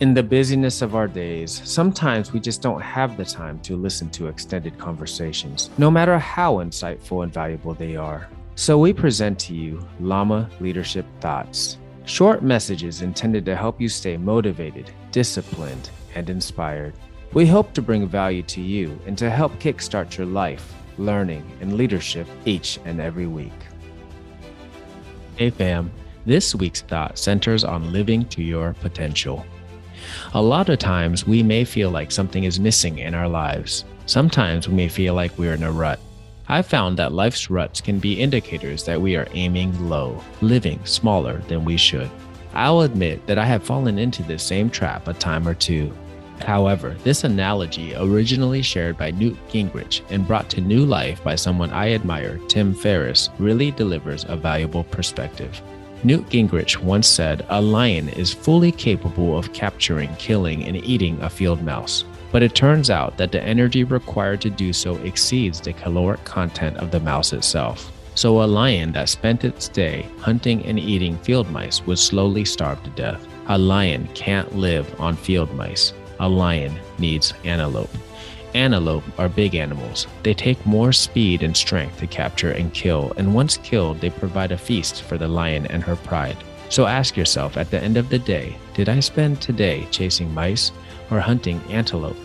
In the busyness of our days, sometimes we just don't have the time to listen to extended conversations, no matter how insightful and valuable they are. So we present to you Llama Leadership Thoughts, short messages intended to help you stay motivated, disciplined, and inspired. We hope to bring value to you and to help kickstart your life, learning, and leadership each and every week. Hey fam, this week's thought centers on living to your potential. A lot of times we may feel like something is missing in our lives. Sometimes we may feel like we're in a rut. I've found that life's ruts can be indicators that we are aiming low, living smaller than we should. I'll admit that I have fallen into this same trap a time or two. However, this analogy, originally shared by Newt Gingrich and brought to new life by someone I admire, Tim Ferriss, really delivers a valuable perspective. Newt Gingrich once said a lion is fully capable of capturing, killing, and eating a field mouse. But it turns out that the energy required to do so exceeds the caloric content of the mouse itself. So a lion that spent its day hunting and eating field mice would slowly starve to death. A lion can't live on field mice. A lion needs antelope. Antelope are big animals. They take more speed and strength to capture and kill, and once killed, they provide a feast for the lion and her pride. So ask yourself at the end of the day did I spend today chasing mice or hunting antelope?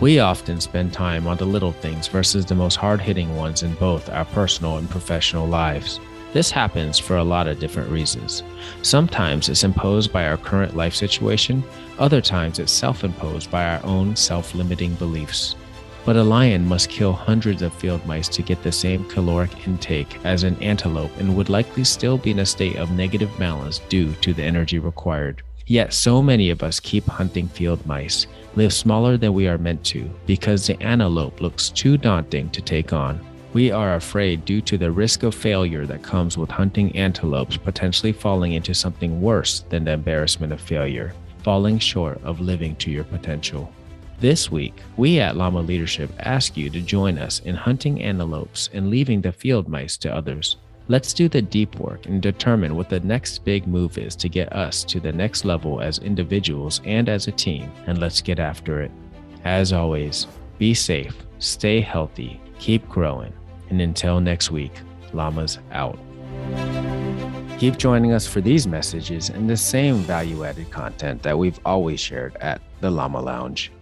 We often spend time on the little things versus the most hard hitting ones in both our personal and professional lives. This happens for a lot of different reasons. Sometimes it's imposed by our current life situation, other times it's self imposed by our own self limiting beliefs. But a lion must kill hundreds of field mice to get the same caloric intake as an antelope and would likely still be in a state of negative balance due to the energy required. Yet, so many of us keep hunting field mice, live smaller than we are meant to, because the antelope looks too daunting to take on. We are afraid due to the risk of failure that comes with hunting antelopes potentially falling into something worse than the embarrassment of failure, falling short of living to your potential. This week, we at Llama Leadership ask you to join us in hunting antelopes and leaving the field mice to others. Let's do the deep work and determine what the next big move is to get us to the next level as individuals and as a team, and let's get after it. As always, be safe, stay healthy, keep growing, and until next week, Llamas out. Keep joining us for these messages and the same value added content that we've always shared at the Llama Lounge.